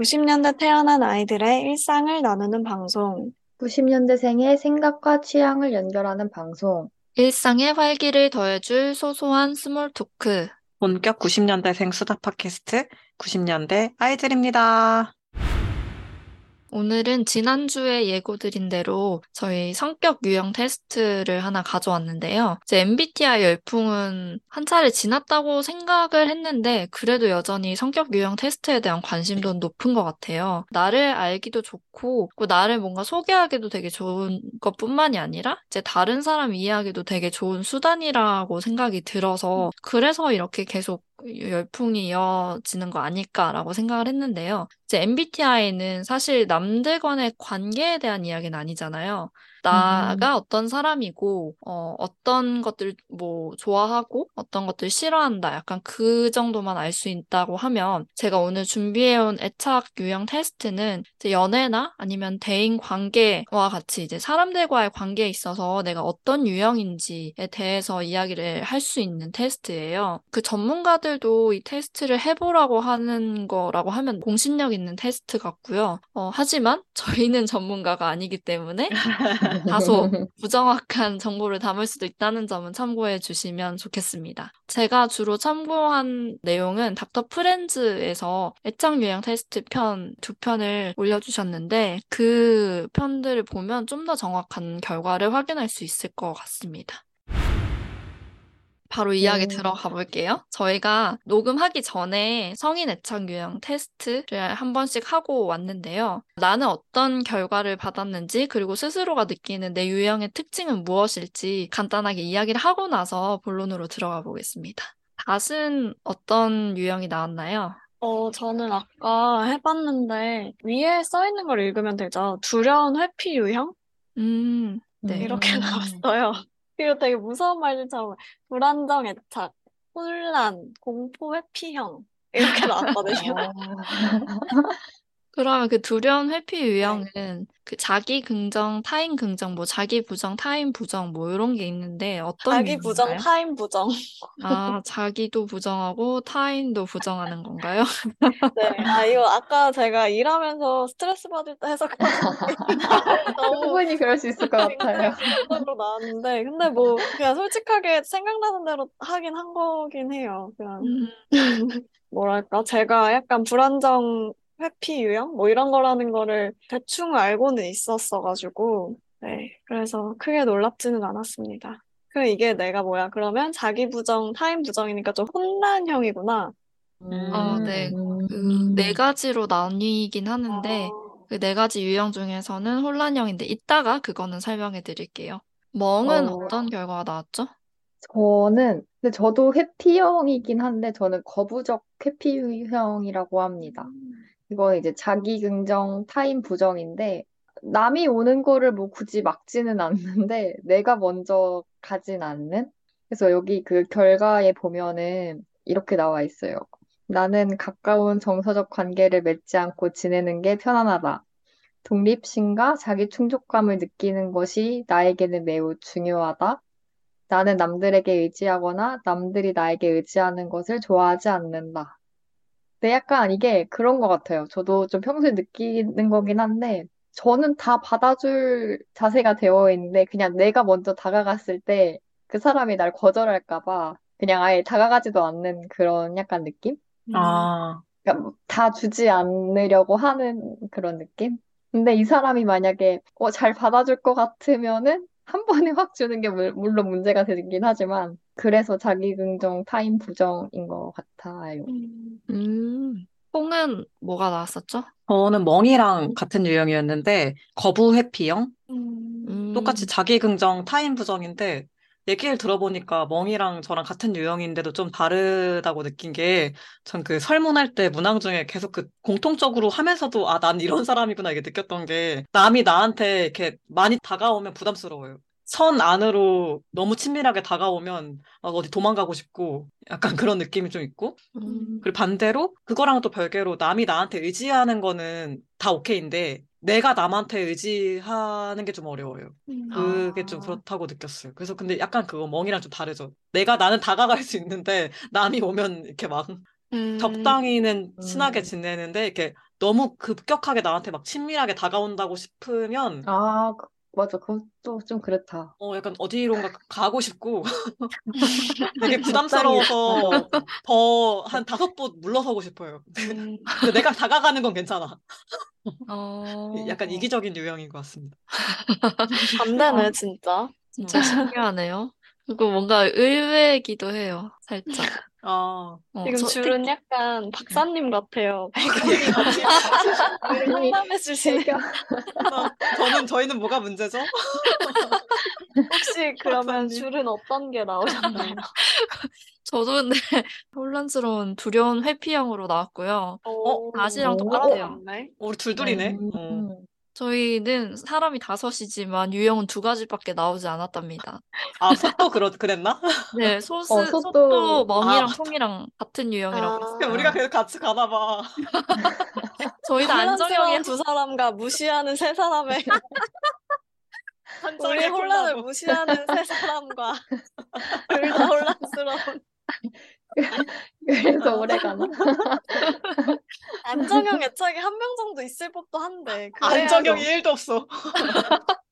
90년대 태어난 아이들의 일상을 나누는 방송. 90년대생의 생각과 취향을 연결하는 방송. 일상의 활기를 더해줄 소소한 small talk. 본격 90년대생 수다 팟캐스트 90년대 아이들입니다. 오늘은 지난주에 예고드린 대로 저희 성격 유형 테스트를 하나 가져왔는데요. 이제 MBTI 열풍은 한 차례 지났다고 생각을 했는데 그래도 여전히 성격 유형 테스트에 대한 관심도 높은 것 같아요. 나를 알기도 좋고 나를 뭔가 소개하기도 되게 좋은 것뿐만이 아니라 이제 다른 사람 이해하기도 되게 좋은 수단이라고 생각이 들어서 그래서 이렇게 계속 열풍이 이어지는 거 아닐까라고 생각을 했는데요. 이제 MBTI는 사실 남들과의 관계에 대한 이야기는 아니잖아요. 나가 음. 어떤 사람이고 어, 어떤 것들 뭐 좋아하고 어떤 것들 싫어한다. 약간 그 정도만 알 수 있다고 하면 제가 오늘 준비해온 애착 유형 테스트는 연애나 아니면 대인 관계와 같이 이제 사람들과의 관계에 있어서 내가 어떤 유형인지에 대해서 이야기를 할 수 있는 테스트예요. 그 전문가들도 이 테스트를 해보라고 하는 거라고 하면 공신력 있는 테스트 같고요. 어, 하지만 저희는 전문가가 아니기 때문에 다소 부정확한 정보를 담을 수도 있다는 점은 참고해 주시면 좋겠습니다. 제가 주로 참고한 내용은 닥터 프렌즈에서 애착 유형 테스트 편 두 편을 올려주셨는데 그 편들을 보면 좀 더 정확한 결과를 확인할 수 있을 것 같습니다. 바로 이야기 네. 들어가 볼게요. 저희가 녹음하기 전에 성인 애착 유형 테스트를 한 번씩 하고 왔는데요. 나는 어떤 결과를 받았는지 그리고 스스로가 느끼는 내 유형의 특징은 무엇일지 간단하게 이야기를 하고 나서 본론으로 들어가 보겠습니다. 닷은 어떤 유형이 나왔나요? 어, 저는 아까 해봤는데 위에 써 있는 걸 읽으면 되죠. 두려운 회피 유형? 음, 네. 이렇게 음. 나왔어요. 그리고 되게 무서운 말들처럼 불안정 애착, 혼란, 공포 회피형 이렇게 나왔거든요. 어. 그러면 그 두려운 회피 네. 유형은 그 자기 긍정, 타인 긍정, 뭐 자기 부정, 타인 부정 뭐 이런 게 있는데 어떤 자기 부정, 타인 부정. 아, 자기도 부정하고 타인도 부정하는 건가요? 네. 아, 이거 아까 제가 일하면서 스트레스 받을 때 해석한 너무 충분히 그럴 수 있을 것 같아요. 으로 나왔는데 근데 뭐 그냥 솔직하게 생각나는 대로 하긴 한 거긴 해요. 그냥 음. 뭐랄까 제가 약간 불안정 회피 유형? 뭐 이런 거라는 거를 대충 알고는 있었어가지고, 네. 그래서 크게 놀랍지는 않았습니다. 그 이게 내가 뭐야? 그러면 자기 부정, 타인 부정이니까 좀 혼란형이구나. 음. 아, 네. 그 네 가지로 나뉘긴 하는데, 어... 그네 가지 유형 중에서는 혼란형인데, 이따가 그거는 설명해 드릴게요. 멍은 어... 어떤 결과가 나왔죠? 저는, 근데 저도 회피형이긴 한데, 저는 거부적 회피형이라고 합니다. 이건 이제 자기 긍정, 타인 부정인데, 남이 오는 거를 뭐 굳이 막지는 않는데, 내가 먼저 가진 않는? 그래서 여기 그 결과에 보면은 이렇게 나와 있어요. 나는 가까운 정서적 관계를 맺지 않고 지내는 게 편안하다. 독립심과 자기 충족감을 느끼는 것이 나에게는 매우 중요하다. 나는 남들에게 의지하거나 남들이 나에게 의지하는 것을 좋아하지 않는다. 네, 약간 이게 그런 것 같아요. 저도 좀 평소에 느끼는 거긴 한데, 저는 다 받아줄 자세가 되어 있는데, 그냥 내가 먼저 다가갔을 때 그 사람이 날 거절할까 봐, 그냥 아예 다가가지도 않는 그런 약간 느낌? 음. 아, 그러니까 뭐다 주지 않으려고 하는 그런 느낌? 근데 이 사람이 만약에 어, 잘 받아줄 것 같으면은 한 번에 확 주는 게 물론 문제가 되긴 하지만 그래서 자기 긍정 타인 부정인 것 같아요. 음. 음. 뽕은 뭐가 나왔었죠? 저는 멍이랑 같은 유형이었는데 거부 회피형? 음. 똑같이 자기 긍정 타인 부정인데 얘기를 들어보니까 멍이랑 저랑 같은 유형인데도 좀 다르다고 느낀 게 전 그 설문할 때 문항 중에 계속 그 공통적으로 하면서도 아, 난 이런 사람이구나 이게 느꼈던 게 남이 나한테 이렇게 많이 다가오면 부담스러워요. 선 안으로 너무 친밀하게 다가오면 어디 도망가고 싶고 약간 그런 느낌이 좀 있고 음. 그리고 반대로 그거랑 또 별개로 남이 나한테 의지하는 거는 다 오케이인데 내가 남한테 의지하는 게 좀 어려워요. 음. 그게 좀 아. 그렇다고 느꼈어요. 그래서 근데 약간 그거 멍이랑 좀 다르죠. 내가 나는 다가갈 수 있는데 남이 오면 이렇게 막 음. 적당히는 친하게 음. 지내는데 이렇게 너무 급격하게 나한테 막 친밀하게 다가온다고 싶으면 아, 그- 맞아. 그것도 좀 그렇다. 어 약간 어디론가 가고 싶고 되게 부담스러워서. 더 한 다섯 보 물러서고 싶어요. 음, 근데 내가 다가가는 건 괜찮아. 어, 약간 이기적인 유형인 것 같습니다. 반대네, 진짜. 진짜 신기하네요. 그리고 뭔가 의외이기도 해요, 살짝. 아, 어, 지금 저 줄은 약간 박사님 같아요. 상담해. 배경. 나- 저는 저희는 뭐가 문제죠? 혹시 그러면 박사님. 줄은 어떤 게 나오셨나요? 저도 근데 혼란스러운 두려운 회피형으로 나왔고요. 오, 아시랑 오. 똑같아요. 네. 우리 둘둘이네. 어. 음. 저희는 사람이 다섯이지만 유형은 두 가지밖에 나오지 않았답니다. 아, 속도 그렇, 그랬나? 네, 소스, 어, 속도, 속도- 멍이랑 아. 통이랑 같은 유형이라고 아. 했어요. 그럼 우리가 계속 같이 가나 봐. 저희도 안정형이 두 사람과 무시하는 세 사람의 우리 혼란을 무시하는 세 사람과 둘 다 혼란스러운 그래서 오래 가나? 안정형 애착이 한 명 정도 있을 법도 한데 그래야 안정형이 1도 없어.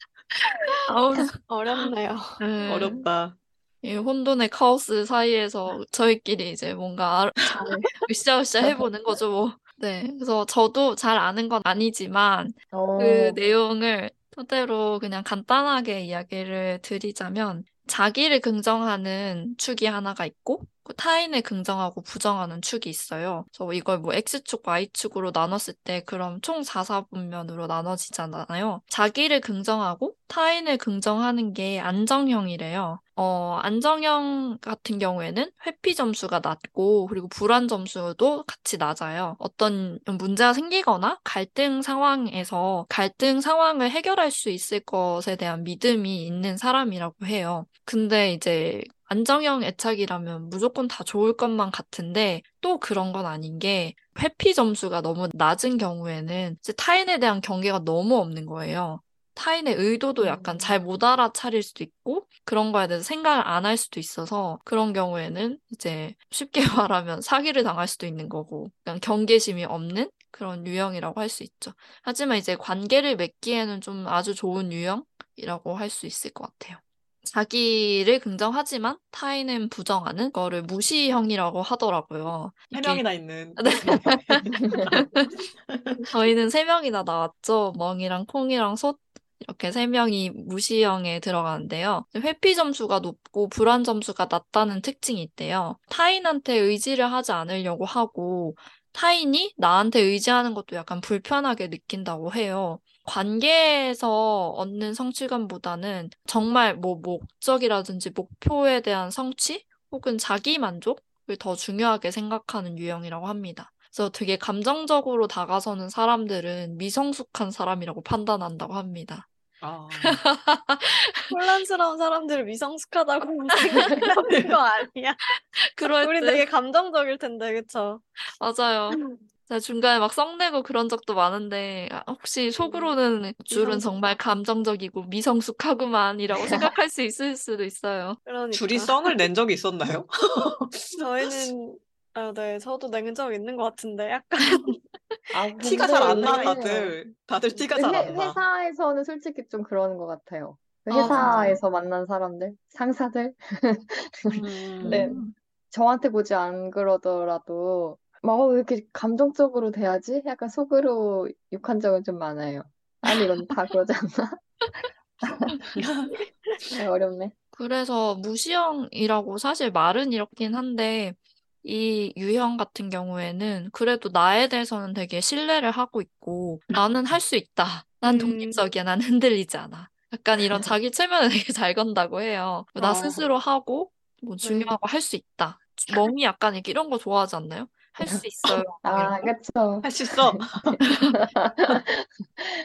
아우, 어렵네요. 네. 어렵다. 이 혼돈의 카오스 사이에서 저희끼리 이제 뭔가 잘 으쌰으쌰 해보는 거죠, 뭐. 네. 그래서 저도 잘 아는 건 아니지만 어, 그 내용을 토대로 그냥 간단하게 이야기를 드리자면 자기를 긍정하는 축이 하나가 있고 그 타인을 긍정하고 부정하는 축이 있어요. 그래서 이걸 뭐 X축, Y축으로 나눴을 때 그럼 총 4사분면으로 나눠지잖아요. 자기를 긍정하고 타인을 긍정하는 게 안정형이래요. 어, 안정형 같은 경우에는 회피 점수가 낮고 그리고 불안 점수도 같이 낮아요. 어떤 문제가 생기거나 갈등 상황에서 갈등 상황을 해결할 수 있을 것에 대한 믿음이 있는 사람이라고 해요. 근데 이제 안정형 애착이라면 무조건 다 좋을 것만 같은데 또 그런 건 아닌 게 회피 점수가 너무 낮은 경우에는 타인에 대한 경계가 너무 없는 거예요. 타인의 의도도 약간 잘 못 알아차릴 수도 있고 그런 거에 대해서 생각을 안 할 수도 있어서 그런 경우에는 이제 쉽게 말하면 사기를 당할 수도 있는 거고 그냥 경계심이 없는 그런 유형이라고 할 수 있죠. 하지만 이제 관계를 맺기에는 좀 아주 좋은 유형이라고 할 수 있을 것 같아요. 자기를 긍정하지만 타인은 부정하는 거를 무시형이라고 하더라고요. 세 명이나 있는. 네. 저희는 세 명이나 나왔죠. 멍이랑 콩이랑 솥 이렇게 세 명이 무시형에 들어가는데요. 회피 점수가 높고 불안 점수가 낮다는 특징이 있대요. 타인한테 의지를 하지 않으려고 하고 타인이 나한테 의지하는 것도 약간 불편하게 느낀다고 해요. 관계에서 얻는 성취감보다는 정말 뭐 목적이라든지 목표에 대한 성취 혹은 자기 만족을 더 중요하게 생각하는 유형이라고 합니다. 그래서 되게 감정적으로 다가서는 사람들은 미성숙한 사람이라고 판단한다고 합니다. 아, 혼란스러운 사람들을 미성숙하다고 생각하는 거 아니야? 그럴 우리 때 되게 감정적일 텐데, 그쵸? 맞아요. 중간에 막 썩내고 그런 적도 많은데 아, 혹시 속으로는 줄은 정말 감정적이고 미성숙하구만이라고 생각할 수 있을 수도 있어요. 그러니까. 줄이 썽을 낸 적이 있었나요? 저희는, 아, 네, 저도 낸적 있는 것 같은데, 약간. 아, 티가 근데 잘안 나, 이게 다들. 다들 티가 그잘 회, 안 나. 회사에서는 솔직히 좀 그러는 것 같아요. 그 아, 회사에서 만난 사람들, 상사들. 음. 네. 저한테 보지 안 그러더라도 막 어, 왜 이렇게 감정적으로 대하지? 약간 속으로 욕한 적은 좀 많아요. 아니 이건 다 그러지 않나? 네, 어렵네. 그래서 무시형이라고 사실 말은 이렇긴 한데 이 유형 같은 경우에는 그래도 나에 대해서는 되게 신뢰를 하고 있고 나는 할 수 있다. 난 음. 독립적이야. 난 흔들리지 않아. 약간 이런 자기 체면을 되게 잘 건다고 해요. 나 어. 스스로 하고 뭐 중요하고 할 수 있다. 멍이 약간 이렇게 이런 거 좋아하지 않나요? 할 수 있어요. 아, 거. 그쵸. 할 수 있어.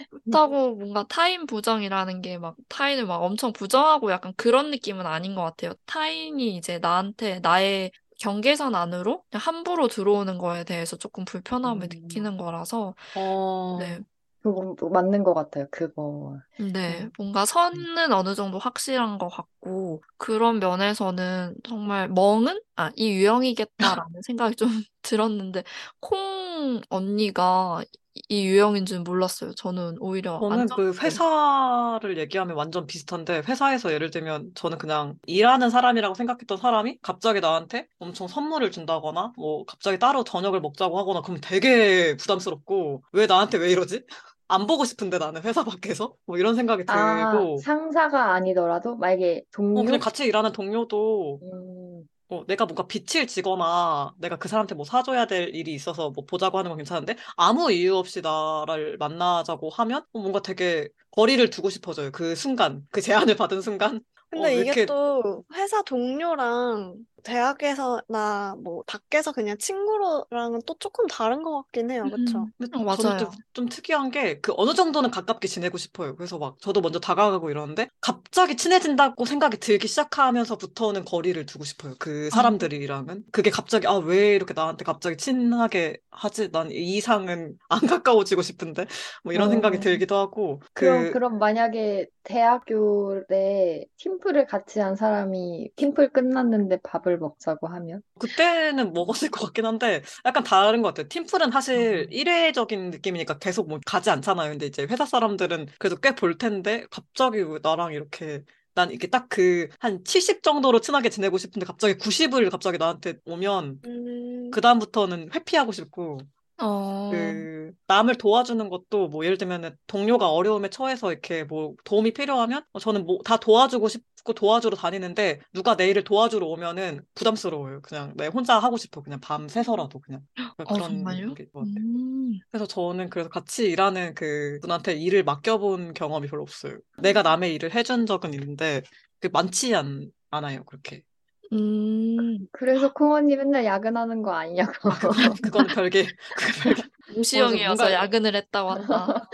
그렇다고 뭔가 타인 부정이라는 게 막 타인을 막 엄청 부정하고 약간 그런 느낌은 아닌 것 같아요. 타인이 이제 나한테 나의 경계선 안으로 그냥 함부로 들어오는 거에 대해서 조금 불편함을 음. 느끼는 거라서 어, 네, 그거 맞는 것 같아요. 그거. 네, 뭔가 선은 어느 정도 확실한 것 같고 그런 면에서는 정말 멍은 아, 이 유형이겠다라는 생각이 좀 들었는데 콩 언니가 이 유형인 줄 몰랐어요. 저는 오히려 저는 안정 그 회사를 얘기하면 완전 비슷한데 회사에서 예를 들면 저는 그냥 일하는 사람이라고 생각했던 사람이 갑자기 나한테 엄청 선물을 준다거나 뭐 갑자기 따로 저녁을 먹자고 하거나 그럼 되게 부담스럽고 왜 나한테 왜 이러지? 안 보고 싶은데 나는 회사 밖에서 뭐 이런 생각이 아, 들고 상사가 아니더라도 만약에 어, 그냥 동료? 같이 일하는 동료도 음, 어, 내가 뭔가 빛을 지거나 내가 그 사람한테 뭐 사줘야 될 일이 있어서 뭐 보자고 하는 건 괜찮은데 아무 이유 없이 나를 만나자고 하면 어, 뭔가 되게 거리를 두고 싶어져요. 그 순간, 그 제안을 받은 순간. 어, 근데 왜 이게 이렇게 또 회사 동료랑 대학에서나 뭐 밖에서 그냥 친구랑은 또 조금 다른 것 같긴 해요. 그쵸? 음, 어, 저는 맞아요. 좀, 좀 특이한 게 그 어느 정도는 가깝게 지내고 싶어요. 그래서 막 저도 먼저 다가가고 이러는데 갑자기 친해진다고 생각이 들기 시작하면서부터는 거리를 두고 싶어요. 그 아. 사람들이랑은. 그게 갑자기 아, 왜 이렇게 나한테 갑자기 친하게 하지? 난 이 이상은 안 가까워지고 싶은데 뭐 이런 생각이 어. 들기도 하고 그럼, 그 그럼 만약에 대학교에 팀플을 같이 한 사람이 팀플 끝났는데 밥을 먹자고 하면? 그때는 먹었을 것 같긴 한데 약간 다른 것 같아요. 팀플은 사실 음. 일회적인 느낌이니까 계속 뭐 가지 않잖아요. 근데 이제 회사 사람들은 그래도 꽤 볼 텐데 갑자기 왜 나랑 이렇게 난 이게 딱 그 한 70 정도로 친하게 지내고 싶은데 갑자기 90을 갑자기 나한테 오면 음, 그 다음부터는 회피하고 싶고 어, 그 남을 도와주는 것도 뭐 예를 들면 동료가 어려움에 처해서 이렇게 뭐 도움이 필요하면 어, 저는 뭐 다 도와주고 싶 고 도와주러 다니는데 누가 내 일을 도와주러 오면은 부담스러워요. 그냥 내 혼자 하고 싶어. 그냥 밤 새서라도 그냥 어, 그런 정말요? 게것 같아요. 음, 그래서 저는 그래서 같이 일하는 그 분한테 일을 맡겨본 경험이 별로 없어요. 내가 남의 일을 해준 적은 있는데 그 많지 않, 않아요. 그렇게. 음, 그래서 콩언니 맨날 야근하는 거 아니냐고. 아, 그건, 그건 별개, 그게 별개. 무시형이어서 뭔가- 야근을 했다 왔다.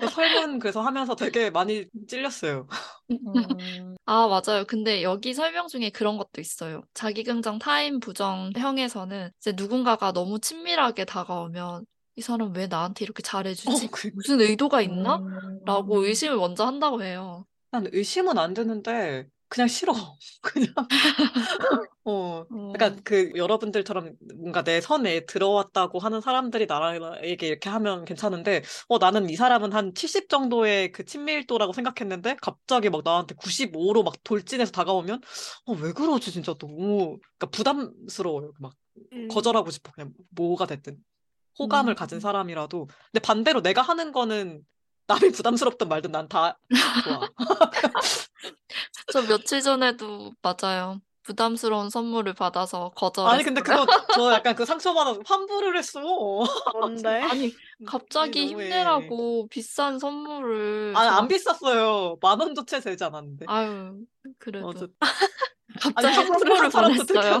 그 설문 그래서 하면서 되게 많이 찔렸어요. 음, 아, 맞아요. 근데 여기 설명 중에 그런 것도 있어요. 자기긍정 타인 부정형에서는 이제 누군가가 너무 친밀하게 다가오면 이 사람 왜 나한테 이렇게 잘해주지? 어, 그- 무슨 의도가 있나? 음. 라고 의심을 먼저 한다고 해요. 난 의심은 안 드는데 그냥 싫어. 그냥 어 음. 그 여러분들처럼 뭔가 내 선에 들어왔다고 하는 사람들이 나에게 이렇게 하면 괜찮은데 어 나는 이 사람은 한 70 정도의 그 친밀도라고 생각했는데 갑자기 막 나한테 95로 막 돌진해서 다가오면 어 왜 그러지 진짜 너무 그러니까 부담스러워요. 막 음. 거절하고 싶어 그냥 뭐가 됐든 호감을 음. 가진 사람이라도 근데 반대로 내가 하는 거는 남이 부담스럽든 말든 난 다 좋아. 저 며칠 전에도 맞아요. 부담스러운 선물을 받아서 거절했어요. 아니 근데 그거 저 약간 그 상처받아서 환불을 했어. 뭔데? 아니, 갑자기 너무해. 힘내라고 비싼 선물을 아니 안 저- 비쌌어요. 만 원도 채 되지 않았는데. 아유, 그래도 어쨌- 갑자기 아니 환불을 선물을 보냈어요.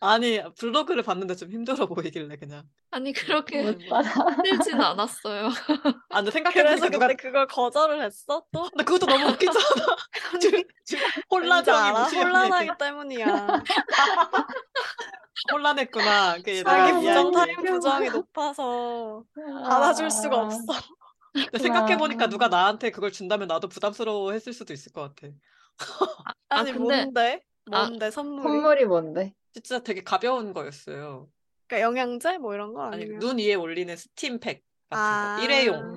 아니 블로그를 봤는데 좀 힘들어 보이길래 그냥. 아니, 그렇게 못 받아. 힘들진 않았어요. 아 근데 생각해보니까 누가 그걸 거절을 했어? 또? 근데 그것도 너무 웃기잖아. 지금, 지금 왠지 혼란하기 때문이야. 혼란했구나. 그 자기 아, 부정. 타인 부정이 높아서 받아줄 수가 아, 없어. 근데 생각해 보니까 아. 누가 나한테 그걸 준다면 나도 부담스러워했을 수도 있을 것 같아. 아, 아니 근데- 뭔데? 아, 뭔데 선물이? 선물이 뭔데? 진짜 되게 가벼운 거였어요. 그러니까 영양제 뭐 이런 거 아니 아니면? 눈 위에 올리는 스팀팩 같은 아. 거. 일회용.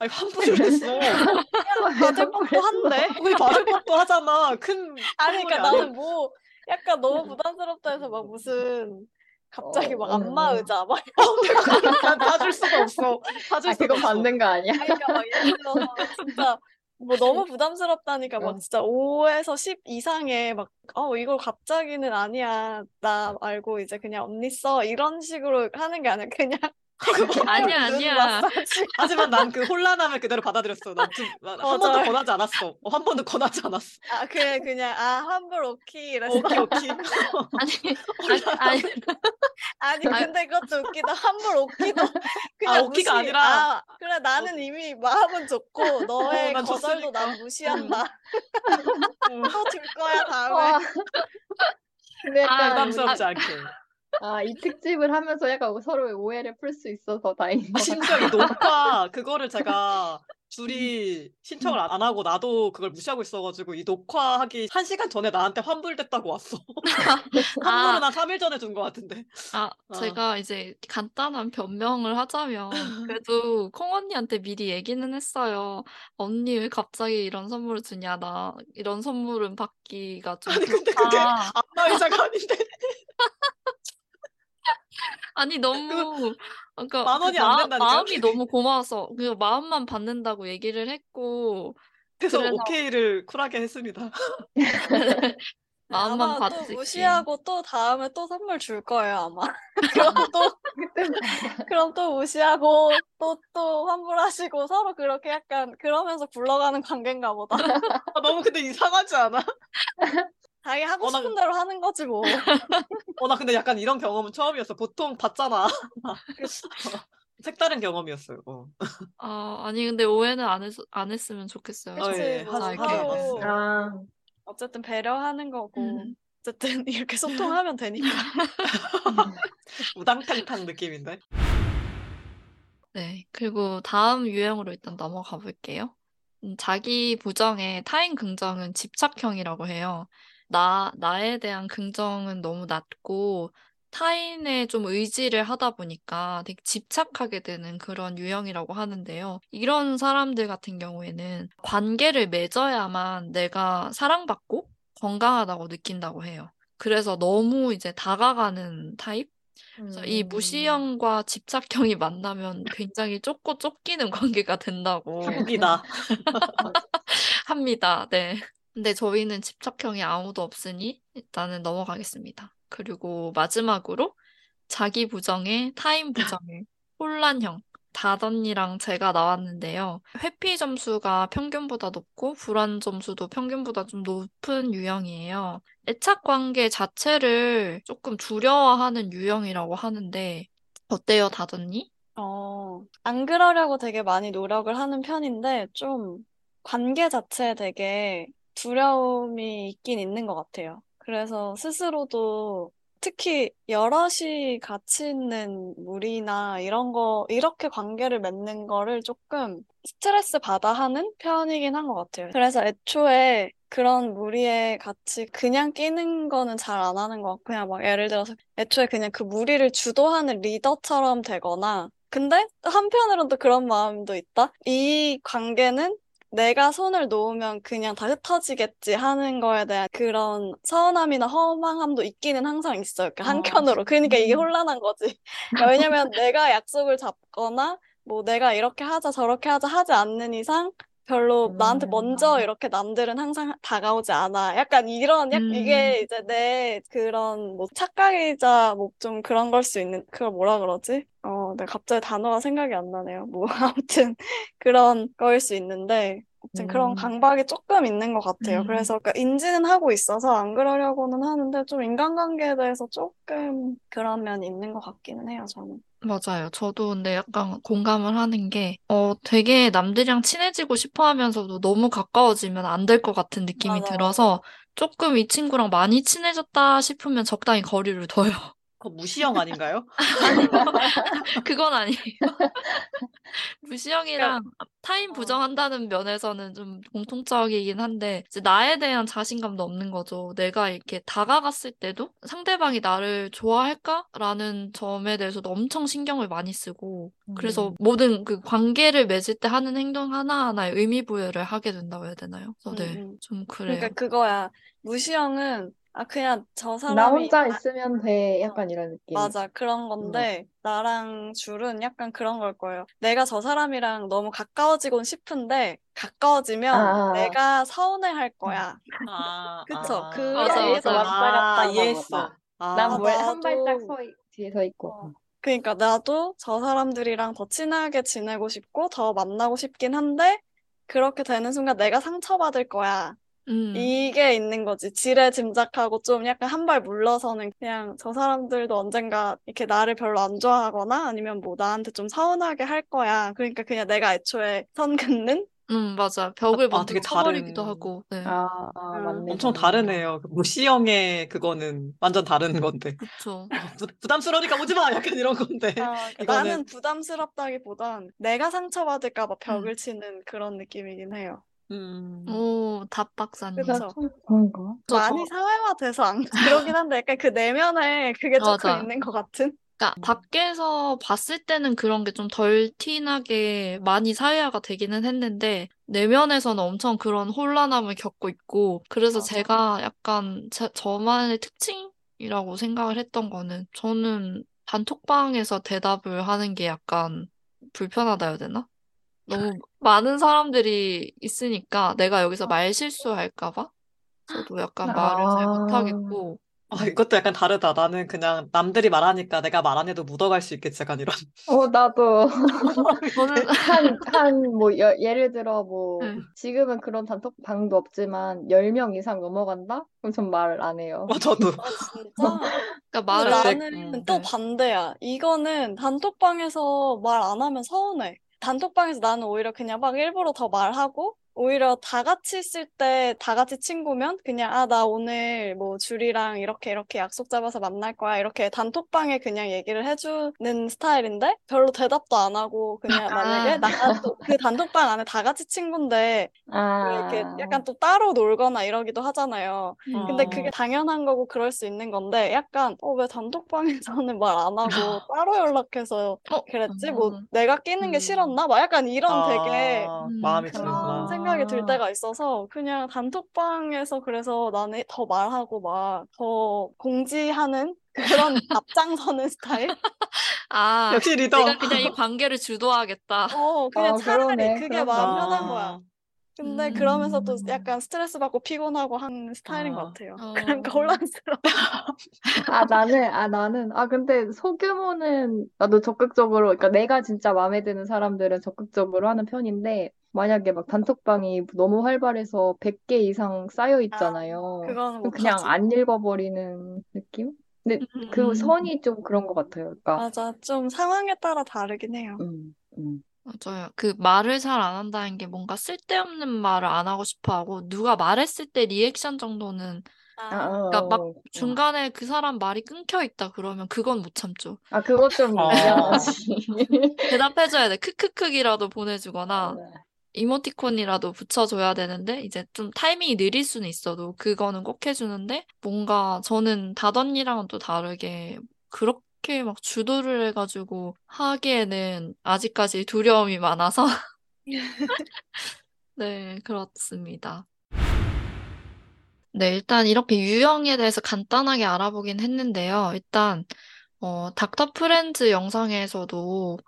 아니 환불을 했어. 받을 법도 한데? 우리 받을 것도 하잖아. 큰 아니 그러니까. 나는 뭐 약간 너무 부담스럽다 해서 막 무슨 갑자기 막 어, 음. 안마 의자 막난 봐줄 수가 없어. 봐줄 아, 수가 그거 없어. 받는 거 아니야? 그러니까 막 예를 들어서 진짜 뭐 너무 부담스럽다니까 막 어. 진짜 5에서 10 이상의 막 어 이걸 갑자기는 아니야 나 말고 이제 그냥 언니 써 이런 식으로 하는 게 아니라 그냥 아니야, 눈 아니야. 하지만 난 그 혼란함을 그대로 받아들였어. 난한 번도 맞아요. 권하지 않았어. 어, 한 번도 권하지 않았어. 아 그래 그냥 아 환불 오키 이래서 오케이 오케이. 아니, 아니, 아니, 아니 아. 근데 그것도 웃기다 환불 오키도 그냥 아, 오키가 무시. 아니라? 아, 그래 나는 이미 마음은 좋고 너의 어, 난 거절도. 난 무시한다 어, 또줄 거야 다음에 와. 근데 아, 부담스럽지 않게. 아, 이 특집을 하면서 약간 서로의 오해를 풀 수 있어서 다행인 것 심지어 이. 녹화 그거를 제가 둘이 신청을 안 하고 나도 그걸 무시하고 있어가지고 이 녹화하기 한 시간 전에 나한테 환불됐다고 왔어. 환불은 한 3일 전에 준 것 같은데. 아, 어. 제가 이제 간단한 변명을 하자면, 그래도 콩 언니한테 미리 얘기는 했어요. 언니 왜 갑자기 이런 선물을 주냐, 나 이런 선물은 받기가 좀 아니 근데 그게 그렇다. 안마 의자가 아닌데 아니, 너무, 그러니까 만 원이 그안 마, 된다니까요, 마음이. 너무 고마워서, 그 마음만 받는다고 얘기를 했고, 그래서 그래서 오케이를 쿨하게 했습니다. 마음만 아마 또 받을게. 무시하고 또 다음에 또 선물 줄 거예요, 아마. 그럼 또, 그럼 또 무시하고 또, 또 환불하시고 서로 그렇게 약간 그러면서 굴러가는 관계인가 보다. 아, 너무 근데 이상하지 않아? 자기 하고 어, 나- 싶은 대로 하는 거지 뭐. 어, 나 근데 약간 이런 경험은 처음이었어. 보통 받잖아. 색다른 경험이었어요. 어. 아, 아니, 근데 오해는 안 했, 안 했으면 좋겠어요. 어, 그치, 예, 서로 않았어요. 아, 어쨌든 배려하는 거고. 음. 어쨌든 이렇게 소통하면 되니까. 우당탕탕 느낌인데. 네, 그리고 다음 유형으로 일단 넘어가 볼게요. 음, 자기 부정의 타인 긍정은 집착형이라고 해요. 나, 나에 대한 긍정은 너무 낮고 타인에 좀 의지를 하다 보니까 되게 집착하게 되는 그런 유형이라고 하는데요. 이런 사람들 같은 경우에는 관계를 맺어야만 내가 사랑받고 건강하다고 느낀다고 해요. 그래서 너무 이제 다가가는 타입? 그래서 이 음. 무시형과 집착형이 만나면 굉장히 쫓고 쫓기는 관계가 된다고 후기다. 합니다. 네. 근데 저희는 집착형이 아무도 없으니 일단은 넘어가겠습니다. 그리고 마지막으로 자기 부정의 타인 부정의 혼란형. 다던이랑 제가 나왔는데요. 회피 점수가 평균보다 높고 불안 점수도 평균보다 좀 높은 유형이에요. 애착 관계 자체를 조금 두려워하는 유형이라고 하는데 어때요, 다던니? 어, 안 그러려고 되게 많이 노력을 하는 편인데, 좀 관계 자체에 되게 두려움이 있긴 있는 것 같아요. 그래서 스스로도 특히 여럿이 같이 있는 무리나 이런 거, 이렇게 관계를 맺는 거를 조금 스트레스 받아 하는 편이긴 한 것 같아요. 그래서 애초에 그런 무리에 같이 그냥 끼는 거는 잘 안 하는 것 같고, 그냥 막 예를 들어서 애초에 그냥 그 무리를 주도하는 리더처럼 되거나, 근데 한편으로는 또 그런 마음도 있다. 이 관계는 내가 손을 놓으면 그냥 다 흩어지겠지 하는 거에 대한 그런 서운함이나 허망함도 있기는 항상 있어요. 그 어. 한켠으로. 그러니까 이게 음. 혼란한 거지. 그러니까 왜냐면 내가 약속을 잡거나 뭐 내가 이렇게 하자 저렇게 하자 하지 않는 이상 별로 나한테 음. 먼저 이렇게 남들은 항상 다가오지 않아. 약간 이런, 약, 음. 이게 이제 내 그런 뭐 착각이자 뭐 좀 그런 걸 수 있는, 그걸 뭐라 그러지? 어, 네, 갑자기 단어가 생각이 안 나네요. 뭐, 아무튼 그런 거일 수 있는데, 아무튼 그런 음. 강박이 조금 있는 것 같아요. 음. 그래서 그러니까 인지는 하고 있어서 안 그러려고는 하는데 좀 인간관계에 대해서 조금 그런 면이 있는 것 같기는 해요, 저는. 맞아요. 저도 근데 약간 공감을 하는 게, 어, 되게 남들이랑 친해지고 싶어 하면서도 너무 가까워지면 안 될 것 같은 느낌이 맞아, 들어서 조금 이 친구랑 많이 친해졌다 싶으면 적당히 거리를 둬요. 그거 무시형 아닌가요? 그건 아니에요. 무시형이랑 타인 어. 부정한다는 면에서는 좀 공통적이긴 한데, 이제 나에 대한 자신감도 없는 거죠. 내가 이렇게 다가갔을 때도 상대방이 나를 좋아할까라는 점에 대해서도 엄청 신경을 많이 쓰고, 그래서 음. 모든 그 관계를 맺을 때 하는 행동 하나하나에 의미 부여를 하게 된다고 해야 되나요? 그래서 네, 음, 음. 좀 그래요. 그러니까 그거야. 무시형은 아 그냥 저나 사람이 혼자 아, 있으면 돼. 약간 이런 느낌. 맞아 그런 건데 나랑 줄은 약간 그런 걸 거예요. 내가 저 사람이랑 너무 가까워지곤 싶은데 가까워지면 아. 내가 서운해할 거야. 아, 그쵸. 아. 그 맞아, 사이에서 맞아. 왔다 갔다 아, 이해했어. 아, 난뭘한 나도- 발짝 서, 있- 뒤에 서 있고. 어. 그러니까 나도 저 사람들이랑 더 친하게 지내고 싶고 더 만나고 싶긴 한데 그렇게 되는 순간 내가 상처받을 거야. 음, 이게 있는 거지. 지레 짐작하고 좀 약간 한 발 물러서는 그냥 저 사람들도 언젠가 이렇게 나를 별로 안 좋아하거나 아니면 뭐 나한테 좀 서운하게 할 거야. 그러니까 그냥 내가 애초에 선 긋는 음, 맞아. 벽을 아, 먼저 되게 쳐버리기도 다른- 하고. 네. 아, 아, 음. 맞네. 엄청. 다르네요. 뭐 C형의 그거는 완전 다른 건데. 그쵸. 어, 부, 부담스러우니까 오지 마! 약간 이런 건데. 아, 이거는- 나는 부담스럽다기보단 내가 상처받을까 봐 음. 벽을 치는 그런 느낌이긴 해요. 음. 오, 답박사님. 그쵸. 나좀 그런가? 저- 많이 사회화돼서 안 그러긴 한데 약간 그 내면에 그게 조금 맞아. 있는 것 같은? 그러니까 밖에서 봤을 때는 그런 게 좀 덜 티나게 많이 사회화가 되기는 했는데 내면에서는 엄청 그런 혼란함을 겪고 있고 그래서 맞아. 제가 약간 제, 저만의 특징이라고 생각을 했던 거는 저는 단톡방에서 대답을 하는 게 약간 불편하다 해야 되나? 너무 많은 사람들이 있으니까 내가 여기서 말 실수할까 봐 저도 약간 말을 잘 아. 못하겠고 아, 이것도 약간 다르다. 나는 그냥 남들이 말하니까 내가 말 안 해도 묻어갈 수 있겠지. 약간 이런. 어, 나도. 저는 한, 한, 뭐, 여- 예를 들어, 뭐, 네. 지금은 그런 단톡방도 없지만, 10명 이상 넘어간다? 그럼 전말안 해요. 어, 저도. 아 진짜? 그러니까 근데 말을 나는 음, 또 네. 반대야. 이거는 단톡방에서 말 안 하면 서운해. 단톡방에서 나는 오히려 그냥 막 일부러 더 말하고, 오히려 다 같이 있을 때 다 같이 친구면 그냥 아, 나 오늘 뭐 줄이랑 이렇게 이렇게 약속 잡아서 만날 거야. 이렇게 단톡방에 그냥 얘기를 해주는 스타일인데 별로 대답도 안 하고 그냥 만약에 아. 나도 그 단톡방 안에 다 같이 친구인데 이렇게 아, 약간 또 따로 놀거나 이러기도 하잖아요. 근데 어. 그게 당연한 거고 그럴 수 있는 건데 약간 어 왜 단톡방에서는 말 안 하고 따로 연락해서 어? 그랬지? 뭐 음. 내가 끼는 게 음. 싫었나? 막 약간 이런 되게 아, 음, 마음이 그런 드는구나. 생각이 들 때가 있어서 그냥 단톡방에서 그래서 나는 더 말하고 막 더 공지하는 그런 앞장서는 스타일? 아, 역시 리더. 내가 그냥 이 관계를 주도하겠다. 어 그냥 아, 차라리 그러네. 그게 그러네. 마음 아. 편한 거야. 근데 음. 그러면서 또 약간 스트레스 받고 피곤하고 하는 스타일인 것 아. 같아요. 어. 그러니까 혼란스러워. 아, 나는, 아, 나는, 아, 근데 소규모는 나도 적극적으로, 그러니까 내가 진짜 마음에 드는 사람들은 적극적으로 하는 편인데, 만약에 막 단톡방이 너무 활발해서 100개 이상 쌓여 있잖아요. 그거는 그럼 그냥 못하지. 안 읽어버리는 느낌? 근데 그 음. 선이 좀 그런 것 같아요. 그러니까, 맞아. 좀 상황에 따라 다르긴 해요. 음, 음. 맞아요. 그 말을 잘 안 한다는 게 뭔가 쓸데없는 말을 안 하고 싶어 하고 누가 말했을 때 리액션 정도는 아, 아, 어, 그러니까 막 어, 어. 중간에 그 사람 말이 끊겨 있다 그러면 그건 못 참죠. 아, 그것 좀 어. 대답해줘야 돼. 크크크기라도 보내주거나 네. 이모티콘이라도 붙여줘야 되는데 이제 좀 타이밍이 느릴 수는 있어도 그거는 꼭 해주는데 뭔가 저는 다던이랑은 또 다르게 그렇게 막 주도를 해가지고 하기에는 아직까지 두려움이 많아서 네, 그렇습니다. 네, 일단 이렇게 유형에 대해서 간단하게 알아보긴 했는데요. 일단 어, 닥터 프렌즈 영상에서도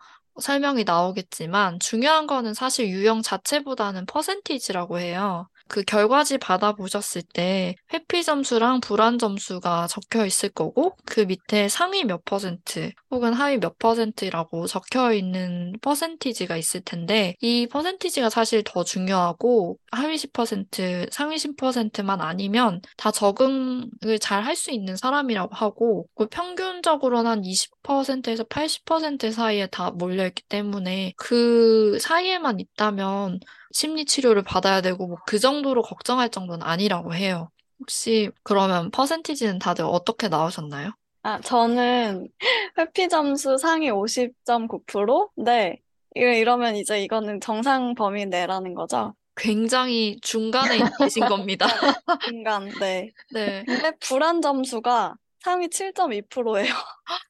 설명이 나오겠지만 중요한 거는 사실 유형 자체보다는 퍼센티지라고 해요. 그 결과지 받아보셨을 때 회피 점수랑 불안 점수가 적혀 있을 거고 그 밑에 상위 몇 퍼센트 혹은 하위 몇 퍼센트라고 적혀 있는 퍼센티지가 있을 텐데 이 퍼센티지가 사실 더 중요하고 하위 10%, 상위 10%만 아니면 다 적응을 잘 할 수 있는 사람이라고 하고 그 평균적으로는 한 20%에서 80% 사이에 다 몰려있기 때문에 그 사이에만 있다면 심리 치료를 받아야 되고 뭐 그 정도로 걱정할 정도는 아니라고 해요. 혹시 그러면 퍼센티지는 다들 어떻게 나오셨나요? 아, 저는 회피 점수 상위 50.9%? 네. 이러- 이러면 이제 이거는 정상 범위 내라는 거죠. 굉장히 중간에 계신 겁니다. 중간, 네. 네. 근데 불안 점수가 상위 7.2%예요.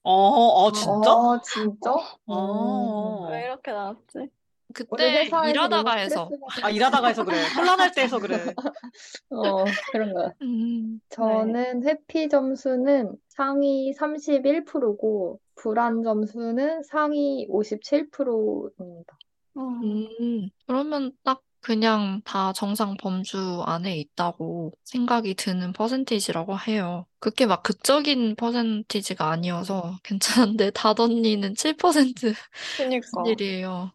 어, 어, 진짜? 어, 진짜? 어. 왜 이렇게 나왔지? 그때 회사에서 일하다가 해서. 아, 일하다가 해서 그래. 혼란할 때 해서 그래. 어, 그런 거. 음, 저는 회피 점수는 상위 31%고, 불안 점수는 상위 57%입니다. 음, 그러면 딱 그냥 다 정상 범주 안에 있다고 생각이 드는 퍼센테이지라고 해요. 그게 막 극적인 퍼센테이지가 아니어서 괜찮은데 다던니는 7% 그니까. 일이에요.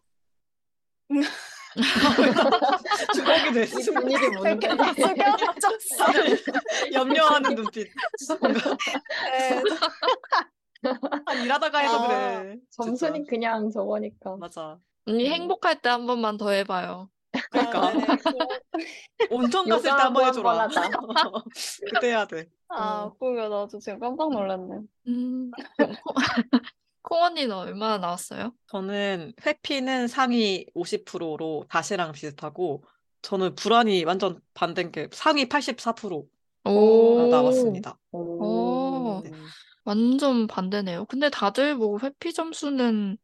주먹이 이 됐어. 분위기 뭔데? 숙여졌어. 염려하는 눈빛. 뭔가 네. 아, 일하다가 해서 아, 그래. 점수는 진짜. 그냥 저거니까. 맞아. 언니 행복할 때 한 번만 더 해봐요. 그러니까. 아, 네. 온천 갔을 때 한 번 해줘라. 그때 해야 돼. 아, 그게 나도 지금 깜짝 놀랐네. 음. 콩 언니는 얼마나 나왔어요? 저는 회피는 상위 50%로 다시랑 비슷하고 저는 불안이 완전 반대인 게 상위 84% 오, 나왔습니다. 오. 네. 완전 반대네요. 근데 다들 뭐 회피 점수는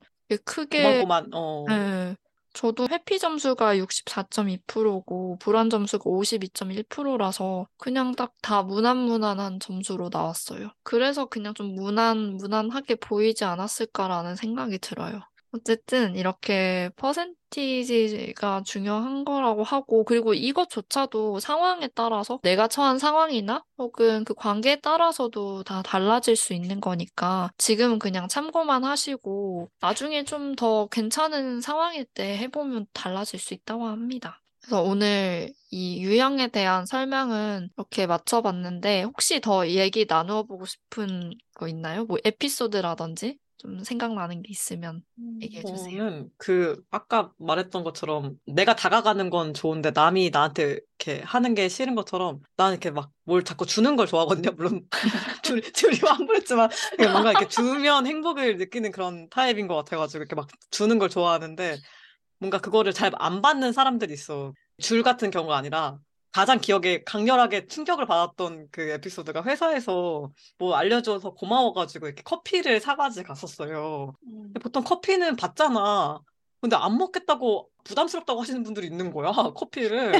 크게 고만고만 어. 네. 저도 회피 점수가 64.2%고 불안 점수가 52.1%라서 그냥 딱 다 무난무난한 점수로 나왔어요. 그래서 그냥 좀 무난, 무난하게 보이지 않았을까라는 생각이 들어요. 어쨌든 이렇게 퍼센티지가 중요한 거라고 하고 그리고 이것조차도 상황에 따라서 내가 처한 상황이나 혹은 그 관계에 따라서도 다 달라질 수 있는 거니까 지금은 그냥 참고만 하시고 나중에 좀 더 괜찮은 상황일 때 해보면 달라질 수 있다고 합니다. 그래서 오늘 이 유형에 대한 설명은 이렇게 맞춰봤는데 혹시 더 얘기 나누어 보고 싶은 거 있나요? 뭐 에피소드라든지 좀 생각나는 게 있으면 얘기해 주세요. 저는 그 아까 말했던 것처럼 내가 다가가는 건 좋은데 남이 나한테 이렇게 하는 게 싫은 것처럼 나는 이렇게 막 뭘 자꾸 주는 걸 좋아하거든요. 물론 둘이 둘이 환불했지만 뭔가 이렇게 주면 행복을 느끼는 그런 타입인 것 같아가지고 이렇게 막 주는 걸 좋아하는데 뭔가 그거를 잘 안 받는 사람들이 있어. 줄 같은 경우가 아니라 가장 기억에 강렬하게 충격을 받았던 그 에피소드가 회사에서 뭐 알려줘서 고마워가지고 이렇게 커피를 사가지고 갔었어요. 음. 근데 보통 커피는 받잖아. 근데 안 먹겠다고 부담스럽다고 하시는 분들이 있는 거야, 커피를.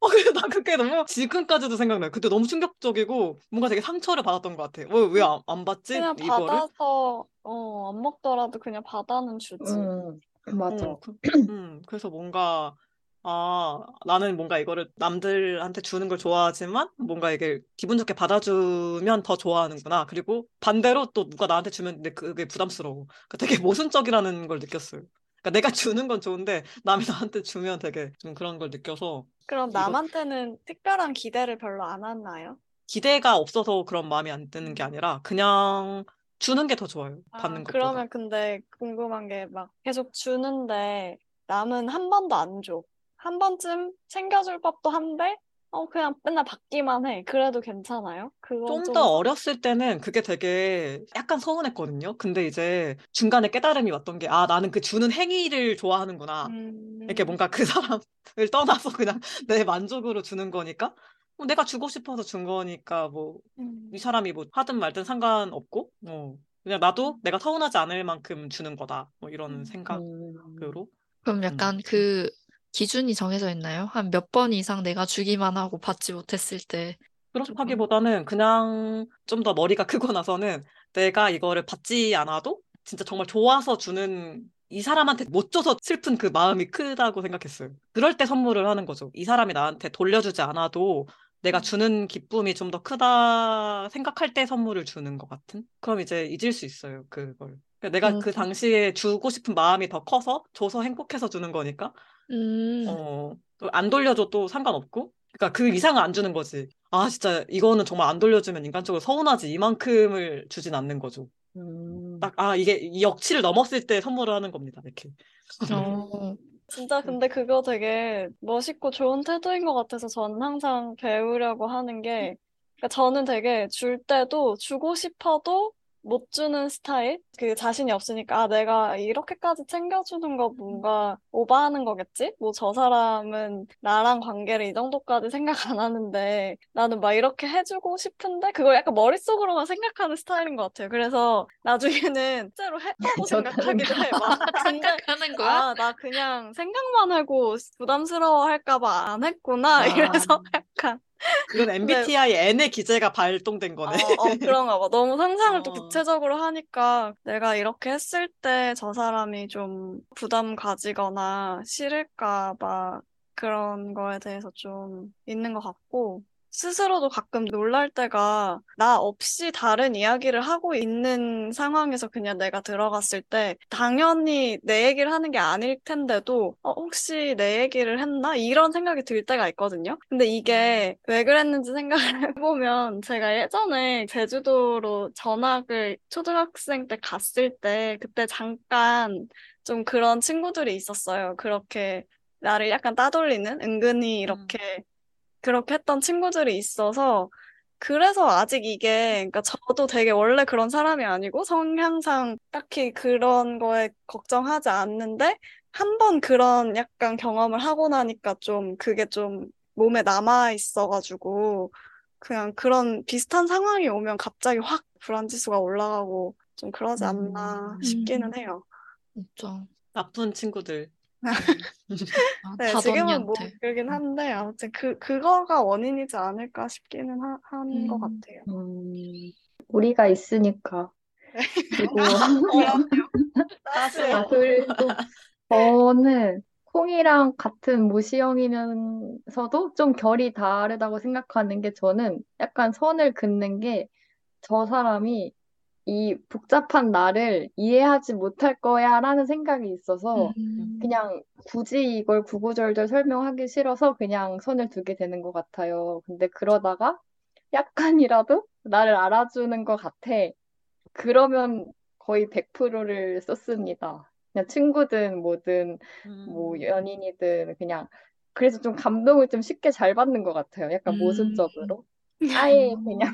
어, 그래서 나 그게 너무 지금까지도 생각나요. 그때 너무 충격적이고 뭔가 되게 상처를 받았던 것 같아. 왜, 왜 안, 안 받지? 그냥 이거를? 받아서, 어, 안 먹더라도 그냥 받아는 주지. 음, 맞아. 어, 그, 음, 그래서 뭔가, 아, 나는 뭔가 이거를 남들한테 주는 걸 좋아하지만, 뭔가 이게 기분 좋게 받아주면 더 좋아하는구나. 그리고 반대로 또 누가 나한테 주면 그게 부담스러워. 그러니까 되게 모순적이라는 걸 느꼈어요. 그러니까 내가 주는 건 좋은데, 남이 나한테 주면 되게 좀 그런 걸 느껴서, 그럼 남한테는 특별한 기대를 별로 안 했나요? 기대가 없어서 그런 마음이 안 드는 게 아니라, 그냥 주는 게 더 좋아요. 아, 받는 것보다. 그러면 근데 궁금한 게 막 계속 주는데 남은 한 번도 안 줘. 한 번쯤 챙겨줄 법도 한데, 어, 그냥 맨날 받기만 해. 그래도 괜찮아요? 좀좀더 어렸을 때는 그게 되게 약간 서운했거든요. 근데 이제 중간에 깨달음이 왔던 게, 아, 나는 그 주는 행위를 좋아하는구나. 음, 이렇게 뭔가 그 사람을 떠나서 그냥 내 만족으로 주는 거니까, 뭐 내가 주고 싶어서 준 거니까, 뭐, 음. 이 사람이 뭐 하든 말든 상관없고, 뭐, 그냥 나도 내가 서운하지 않을 만큼 주는 거다. 뭐 이런 음. 생각으로. 그럼 약간 그 기준이 정해져 있나요? 한 몇 번 이상 내가 주기만 하고 받지 못했을 때. 그렇다기보다는 그냥 좀 더 머리가 크고 나서는 내가 이거를 받지 않아도 진짜 정말 좋아서 주는 이 사람한테 못 줘서 슬픈 그 마음이 크다고 생각했어요. 그럴 때 선물을 하는 거죠. 이 사람이 나한테 돌려주지 않아도 내가 주는 기쁨이 좀 더 크다 생각할 때 선물을 주는 것 같은? 그럼 이제 잊을 수 있어요, 그걸. 그러니까 내가 음. 그 당시에 주고 싶은 마음이 더 커서 줘서 행복해서 주는 거니까 음, 어, 또 안 돌려줘도 상관없고, 그러니까 그 이상은 안 주는 거지. 아, 진짜 이거는 정말 안 돌려주면 인간적으로 서운하지. 이만큼을 주진 않는 거죠. 음. 딱, 아, 이게 이 역치를 넘었을 때 선물을 하는 겁니다. 이렇게. 어, 진짜 근데 그거 되게 멋있고 좋은 태도인 것 같아서 저는 항상 배우려고 하는 게, 그러니까 저는 되게 줄 때도 주고 싶어도 못 주는 스타일? 그 자신이 없으니까, 아, 내가 이렇게까지 챙겨주는 거 뭔가 오바하는 거겠지? 뭐 저 사람은 나랑 관계를 이 정도까지 생각 안 하는데, 나는 막 이렇게 해주고 싶은데, 그걸 약간 머릿속으로만 생각하는 스타일인 것 같아요. 그래서 나중에는 실제로 했다고 저도 생각하기도 해. 막. 생각하는 거야? 아, 나 그냥 생각만 하고 부담스러워 할까봐 안 했구나. 아. 이래서 약간, 이건 MBTI N의 기제가 발동된 거네. 어, 어, 그런가 봐. 너무 상상을 또 어. 구체적으로 하니까 내가 이렇게 했을 때 저 사람이 좀 부담 가지거나 싫을까 봐 그런 거에 대해서 좀 있는 것 같고, 스스로도 가끔 놀랄 때가 나 없이 다른 이야기를 하고 있는 상황에서 그냥 내가 들어갔을 때 당연히 내 얘기를 하는 게 아닐 텐데도 어, 혹시 내 얘기를 했나? 이런 생각이 들 때가 있거든요. 근데 이게 왜 그랬는지 생각을 해보면 제가 예전에 제주도로 전학을 초등학생 때 갔을 때 그때 잠깐 좀 그런 친구들이 있었어요. 그렇게 나를 약간 따돌리는 은근히 음. 이렇게 그렇게 했던 친구들이 있어서 그래서 아직 이게 그러니까 저도 되게 원래 그런 사람이 아니고 성향상 딱히 그런 거에 걱정하지 않는데 한 번 그런 약간 경험을 하고 나니까 좀 그게 좀 몸에 남아 있어가지고 그냥 그런 비슷한 상황이 오면 갑자기 확 불안 지수가 올라가고 좀 그러지 않나 음. 싶기는 해요. 진짜. 나쁜 친구들. 아, 네, 지금은 뭐. 그러긴 한데 아무튼 그 그거가 원인이지 않을까 싶기는 하, 한것 음. 같아요. 음, 우리가 있으니까. 그리고 어렵네요. 아, 따스해요. 그리고 저는 콩이랑 같은 모시형이면서도 좀 결이 다르다고 생각하는 게 저는 약간 선을 긋는 게 저 사람이 이 복잡한 나를 이해하지 못할 거야 라는 생각이 있어서 음. 그냥 굳이 이걸 구구절절 설명하기 싫어서 그냥 선을 두게 되는 것 같아요. 근데 그러다가 약간이라도 나를 알아주는 것 같아. 그러면 거의 100%를 썼습니다. 그냥 친구든 뭐든 뭐 음. 연인이든 그냥 그래서 좀 감동을 좀 쉽게 잘 받는 것 같아요. 약간 음. 모순적으로. 아예 그냥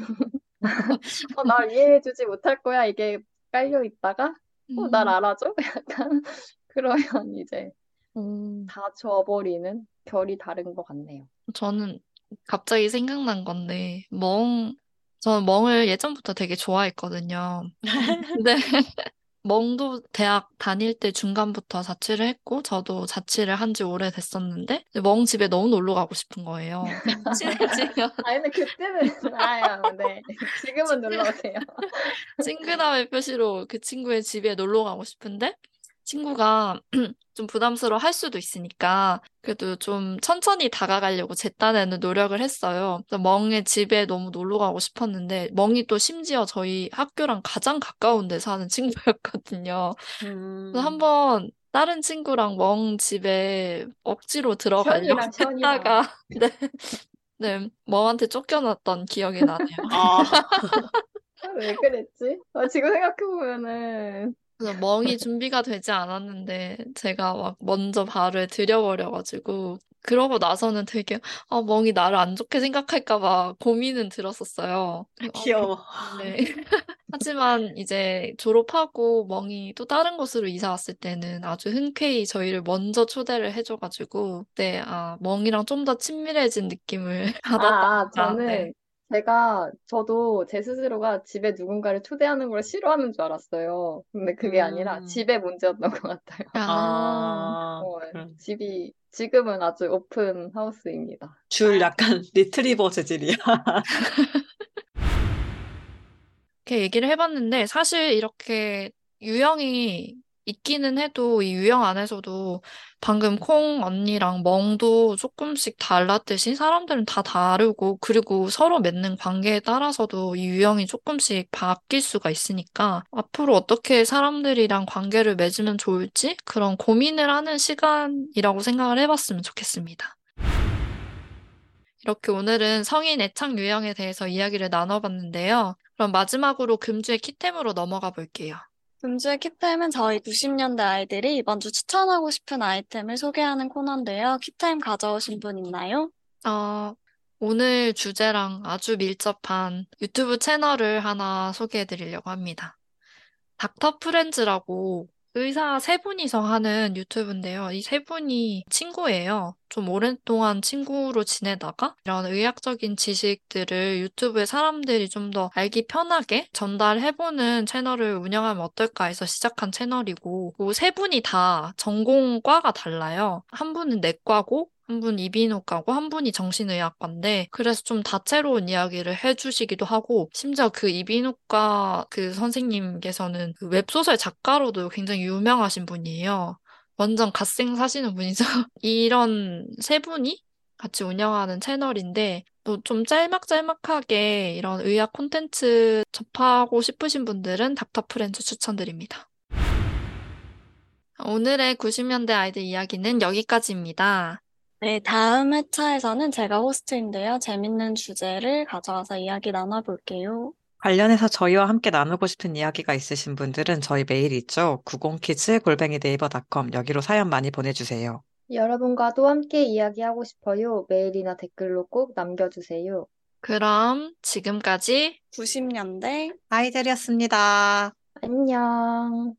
어, 날 이해해주지 못할 거야 이게 깔려 있다가 어, 날 음. 알아줘? 약간 그러면 이제 음. 다 줘버리는 결이 다른 것 같네요. 저는 갑자기 생각난 건데, 멍, 저는 멍을 예전부터 되게 좋아했거든요. 근데 멍도 대학 다닐 때 중간부터 자취를 했고, 저도 자취를 한 지 오래됐었는데, 멍 집에 너무 놀러 가고 싶은 거예요. 친해지면 아 근데 그때는 아야 네 지금은 놀러 오세요. 친근함의 표시로 그 친구의 집에 놀러 가고 싶은데, 친구가 좀 부담스러워 할 수도 있으니까, 그래도 좀 천천히 다가가려고 제 딴에는 노력을 했어요. 멍의 집에 너무 놀러 가고 싶었는데, 멍이 또 심지어 저희 학교랑 가장 가까운 데 사는 친구였거든요. 음. 그래서 한번 다른 친구랑 멍 집에 억지로 들어가려고 시원이랑. 했다가, 네, 네, 멍한테 쫓겨났던 기억이 나네요. 아, 아, 왜 그랬지? 아, 지금 생각해보면은 그래서 멍이 준비가 되지 않았는데 제가 막 먼저 발을 들여버려가지고 그러고 나서는 되게 아 멍이 나를 안 좋게 생각할까 봐 고민은 들었었어요. 아, 귀여워. 네. 하지만 이제 졸업하고 멍이 또 다른 곳으로 이사 왔을 때는 아주 흔쾌히 저희를 먼저 초대를 해줘가지고 네, 아 멍이랑 좀 더 친밀해진 느낌을 아, 받았다. 아, 저는 네. 제가 저도 제 스스로가 집에 누군가를 초대하는 걸 싫어하는 줄 알았어요. 근데 그게 아니라 음. 집에 문제였던 것 같아요. 아, 아, 어, 그럼 집이 지금은 아주 open house입니다. 줄 약간 리트리버 재질이야. 이렇게 얘기를 해봤는데 사실 이렇게 유형이 있기는 해도 이 유형 안에서도 방금 콩 언니랑 멍도 조금씩 달랐듯이 사람들은 다 다르고 그리고 서로 맺는 관계에 따라서도 이 유형이 조금씩 바뀔 수가 있으니까 앞으로 어떻게 사람들이랑 관계를 맺으면 좋을지 그런 고민을 하는 시간이라고 생각을 해봤으면 좋겠습니다. 이렇게 오늘은 성인 애착 유형에 대해서 이야기를 나눠봤는데요. 그럼 마지막으로 금주의 키템으로 넘어가 볼게요. 금주의 키템은 저희 90년대 아이들이 이번 주 추천하고 싶은 아이템을 소개하는 코너인데요. 키템 가져오신 분 있나요? 어, 오늘 주제랑 아주 밀접한 유튜브 채널을 하나 소개해 드리려고 합니다. 닥터 프렌즈라고 의사 세 분이서 하는 유튜브인데요. 이 세 분이 친구예요. 좀 오랫동안 친구로 지내다가 이런 의학적인 지식들을 유튜브에 사람들이 좀 더 알기 편하게 전달해보는 채널을 운영하면 어떨까 해서 시작한 채널이고, 그 세 분이 다 전공과가 달라요. 한 분은 내과고, 한 분 이비인후과고 한 분이 정신의학과인데 그래서 좀 다채로운 이야기를 해주시기도 하고 심지어 그 이비인후과 그 선생님께서는 그 웹소설 작가로도 굉장히 유명하신 분이에요. 완전 갓생 사시는 분이죠. 이런 세 분이 같이 운영하는 채널인데 또 좀 짤막짤막하게 이런 의학 콘텐츠 접하고 싶으신 분들은 닥터 프렌즈 추천드립니다. 오늘의 90년대 아이들 이야기는 여기까지입니다. 네, 다음 회차에서는 제가 호스트인데요. 재밌는 주제를 가져와서 이야기 나눠볼게요. 관련해서 저희와 함께 나누고 싶은 이야기가 있으신 분들은 저희 메일 있죠. 90kids 골뱅이 네이버 닷컴 여기로 사연 많이 보내주세요. 여러분과도 함께 이야기하고 싶어요. 메일이나 댓글로 꼭 남겨주세요. 그럼 지금까지 90년대 아이들이었습니다. 안녕.